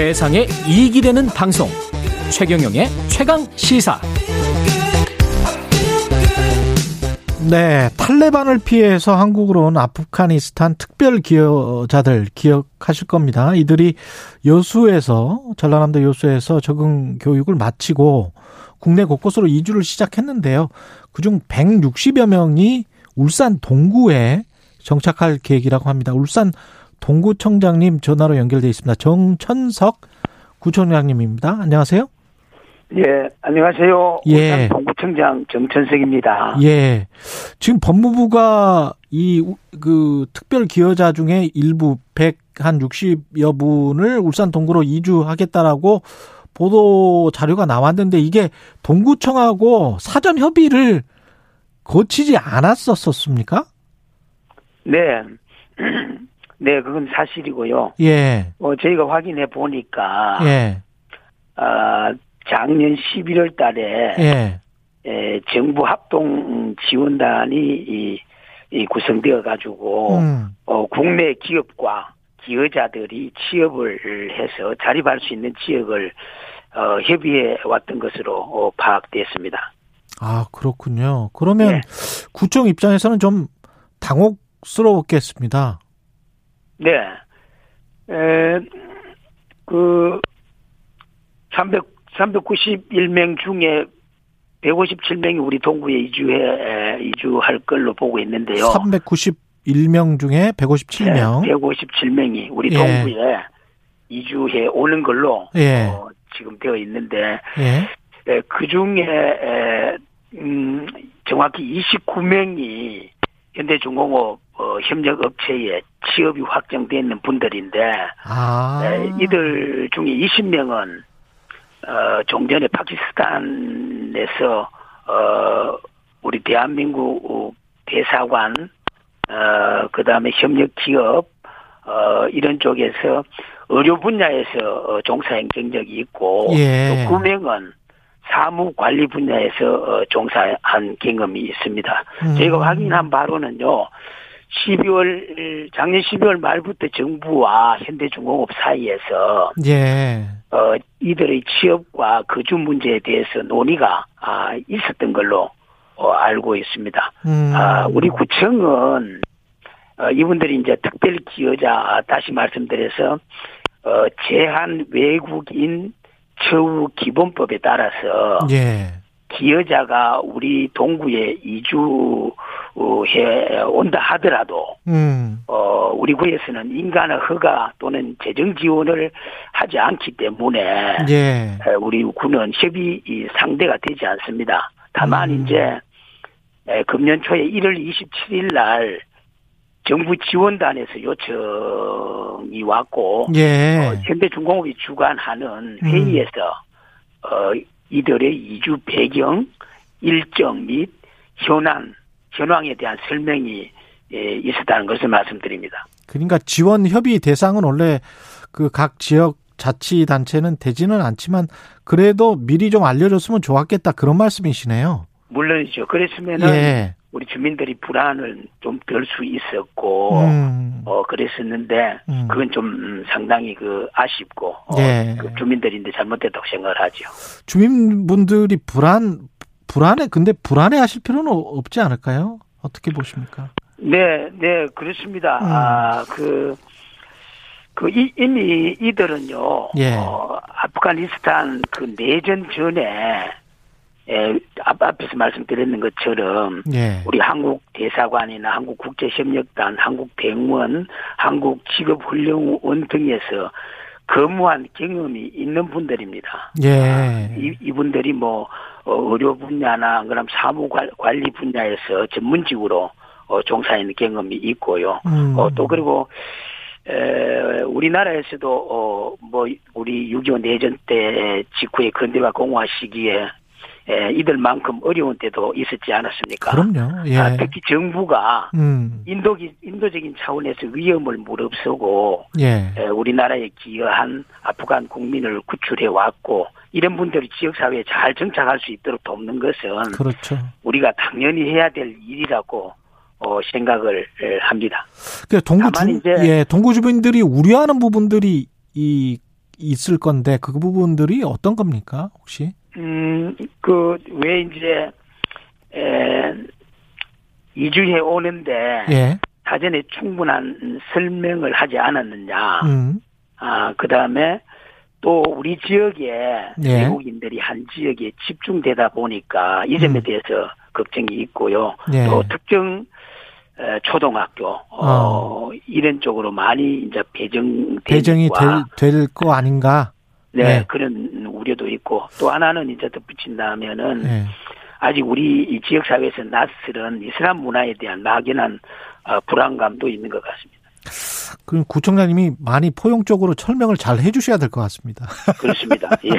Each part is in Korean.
세상에 이익이 되는 방송 최경영의 최강 시사 네, 탈레반을 피해서 한국으로 온 아프가니스탄 특별 기여자들 기억하실 겁니다. 이들이 여수에서 전라남도 여수에서 적응 교육을 마치고 국내 곳곳으로 이주를 시작했는데요. 그중 160여 명이 울산 동구에 정착할 계획이라고 합니다. 울산 동구청장님 전화로 연결돼 있습니다. 정천석 구청장님입니다. 안녕하세요. 예, 안녕하세요. 예. 동구청장 정천석입니다. 예. 지금 법무부가 이 그 특별 기여자 중에 일부 100한 60여 분을 울산 동구로 이주하겠다라고 보도 자료가 나왔는데 이게 동구청하고 사전 협의를 거치지 않았었습니까? 네. 네, 그건 사실이고요. 예. 어, 저희가 확인해 보니까 예. 어, 작년 11월 달에 예. 에, 정부 합동 지원단이 이, 이 구성되어 가지고 음. 어, 국내 기업과 기여자들이 취업을 해서 자립할 수 있는 지역을 어, 협의해 왔던 것으로 어, 파악됐습니다. 아, 그렇군요. 그러면 네. 구청 입장에서는 좀 당혹스러웠겠습니다. 네. 에, 그, 300, 391명 중에 157명이 우리 동구에 이주해, 에, 이주할 걸로 보고 있는데요. 391명 중에 157명. 157명이 우리 예. 동구에 이주해 오는 걸로 예. 어, 지금 되어 있는데 예. 에, 그 중에 에, 음, 정확히 29명이 현대중공업 어, 협력업체에 취업이 확정되는 분들인데 아. 에, 이들 중에 20명은 어, 종전에 파키스탄에서 어, 우리 대한민국 대사관 어, 그다음에 협력 기업 어, 이런 쪽에서 의료 분야에서 어, 종사한 경력이 있고 예. 또 9명은 사무 관리 분야에서 어, 종사한 경험이 있습니다. 음. 저희가 확인한 바로는요. 12월 작년 12월 말부터 정부와 현대중공업 사이에서 예. 어, 이들의 취업과 거주 문제에 대해서 논의가 아, 있었던 걸로 어, 알고 있습니다. 음. 아, 우리 구청은 어, 이분들이 이제 특별 기여자 다시 말씀드려서 어, 제한 외국인 처우 기본법에 따라서 예. 기여자가 우리 동구에 이주해 온다 하더라도 음. 어, 우리 구에서는 인간의 허가 또는 재정 지원을 하지 않기 때문에 예. 에, 우리 구는 협의 이 상대가 되지 않습니다. 다만 음. 이제 에, 금년 초에 1월 27일 날 정부 지원단에서 요청이 왔고 예. 어, 현대중공업이 주관하는 회의에서 어, 이들의 이주 배경, 일정 및 현안, 현황에 대한 설명이 예, 있었다는 것을 말씀드립니다. 그러니까 지원 협의 대상은 원래 그 각 지역 자치 단체는 되지는 않지만 그래도 미리 좀 알려줬으면 좋았겠다 그런 말씀이시네요. 물론이죠. 그랬으면은 예. 우리 주민들이 불안을 좀 덜 수 있었고 음. 어 그랬었는데 음. 그건 좀 음, 상당히 그 아쉽고 어, 예. 그 주민들인데 잘못됐다고 생각을 하죠. 주민분들이 불안 불안해 근데 불안해하실 필요는 없지 않을까요? 어떻게 보십니까? 네, 네, 그렇습니다. 음. 아, 그, 그, 이, 이미 이들은요, 예. 어, 아프가니스탄 그 내전 전에, 에, 앞, 앞에서 말씀드렸는 것처럼, 예. 우리 한국 대사관이나 한국 국제협력단, 한국 병원, 한국 직업훈련원 등에서 근무한 경험이 있는 분들입니다. 예. 이, 이분들이 뭐 어, 의료 분야나 그럼 사무 관- 관리 분야에서 전문직으로 어, 종사하는 경험이 있고요. 음. 어, 또 그리고 에, 우리나라에서도 어 뭐 우리 6.25 내전 때 직후에 근대화 공화 시기에 에, 이들만큼 어려운 때도 있었지 않았습니까? 그럼요. 예. 아, 특히 정부가 음. 인도기, 인도적인 차원에서 위험을 무릅쓰고 예. 에, 우리나라에 기여한 아프간 국민을 구출해 왔고 이런 분들이 지역 사회에 잘 정착할 수 있도록 돕는 것은 그렇죠. 우리가 당연히 해야 될 일이라고 어, 생각을 에, 합니다. 그 동구 주, 이제- 예, 동구 주민들이 우려하는 부분들이 이 있을 건데 그 부분들이 어떤 겁니까 혹시? 음, 그, 왜 이제, 에, 이주해 오는데, 예. 사전에 충분한 설명을 하지 않았느냐. 음. 아, 그 다음에 또 우리 지역에 예. 외국인들이 한 지역에 집중되다 보니까 이 점에 음. 대해서 걱정이 있고요. 예. 또 특정 에, 초등학교 어, 이런 쪽으로 많이 이제 배정 배정이 될될거 아닌가? 네, 네. 그런 우려도 있고 또 하나는 이제 덧붙인다면은 예. 아직 우리 이 지역 사회에서 낯설은 이슬람 문화에 대한 막연한 어, 불안감도 있는 것 같습니다. 그럼 구청장님이 많이 포용적으로 설명을 잘 해주셔야 될 것 같습니다. 그렇습니다. 예.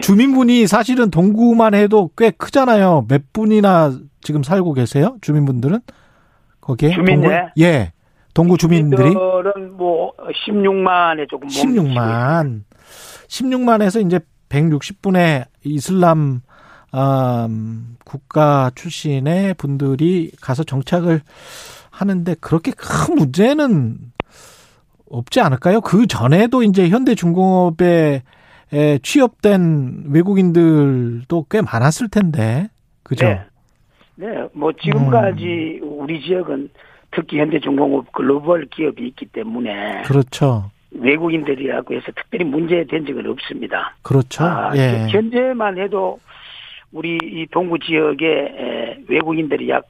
주민분이 사실은 동구만 해도 꽤 크잖아요. 몇 분이나 지금 살고 계세요? 주민분들은 거기에 주민네? 동구? 예, 동구 주민들이 들은 뭐 16만에 조금 못 미치고 16만, 16만에서 이제 160분의 이슬람 음, 국가 출신의 분들이 가서 정착을 하는데 그렇게 큰 문제는 없지 않을까요? 그 전에도 이제 현대중공업에 에 취업된 외국인들도 꽤 많았을 텐데, 그죠? 네. 네, 뭐 지금까지 우리 지역은 특히 현대중공업 글로벌 기업이 있기 때문에 그렇죠, 외국인들이라고 해서 특별히 문제된 적은 없습니다. 그렇죠. 아, 예, 현재만 해도 우리 이 동구 지역에 에, 외국인들이 약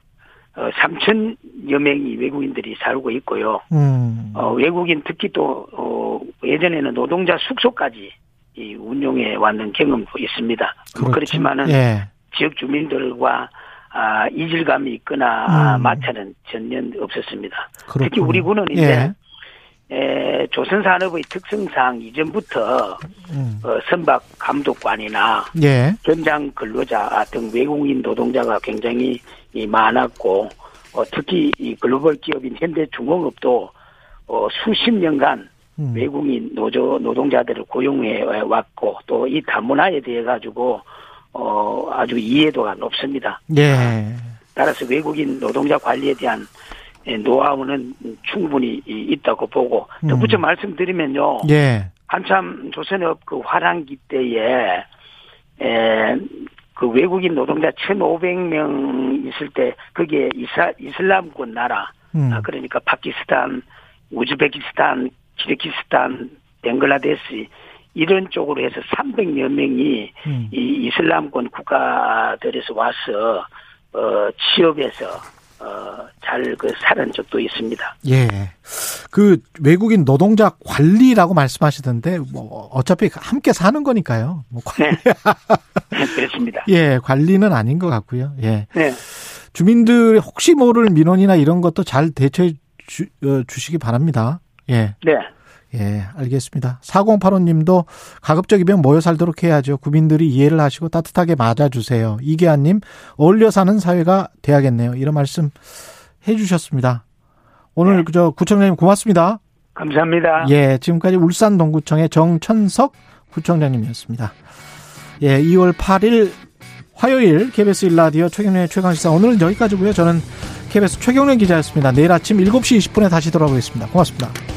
3천여 명이 외국인들이 살고 있고요. 음, 어, 외국인 특히 또 어, 예전에는 노동자 숙소까지 이 운용해 왔는 경험도 있습니다. 그렇죠. 그렇지만은 예, 지역 주민들과 아, 이질감이 있거나 아, 음. 마찰은 전혀 없었습니다. 그렇군요. 특히 우리 군은 이제 예, 에, 조선산업의 특성상 이전부터 음, 어, 선박 감독관이나 예, 현장 근로자 등 외국인 노동자가 굉장히 이 많았고 어, 특히 이 글로벌 기업인 현대중공업도 어, 수십 년간 음, 외국인 노조 노동자들을 고용해 왔고 또 이 다문화에 대해 가지고 어 아주 이해도가 높습니다. 예, 따라서 외국인 노동자 관리에 대한 예, 노하우는 충분히 이- 있다고 보고 덧붙여 음. 말씀드리면요. 예, 한참 조선업 그 화랑기 때에 에, 그 외국인 노동자 1,500명 있을 때 그게 이사, 이슬람권 나라 음, 아, 그러니까 파키스탄, 우즈베키스탄, 키르기스탄, 벵글라데시 이런 쪽으로 해서 300여 명이 음. 이 이슬람권 국가들에서 와서 어 취업해서 어 잘 그 살은 적도 있습니다. 예. 그 외국인 노동자 관리라고 말씀하시던데 뭐 어차피 함께 사는 거니까요. 뭐 관- 네. 그렇습니다. 예, 관리는 아닌 것 같고요. 예. 네. 주민들 혹시 모를 민원이나 이런 것도 잘 대처해 주, 어, 주시기 바랍니다. 예. 네. 예, 알겠습니다. 4085님도 가급적이면 모여 살도록 해야죠. 국민들이 이해를 하시고 따뜻하게 맞아주세요. 이계환님, 어울려 사는 사회가 돼야겠네요. 이런 말씀 해주셨습니다. 오늘 네. 그저 구청장님 고맙습니다. 감사합니다. 예, 지금까지 울산 동구청의 정천석 구청장님이었습니다. 예, 2월 8일 화요일 KBS 1라디오 최경련의 최강시사 오늘은 여기까지고요. 저는 KBS 최경련 기자였습니다. 내일 아침 7시 20분에 다시 돌아오겠습니다. 고맙습니다.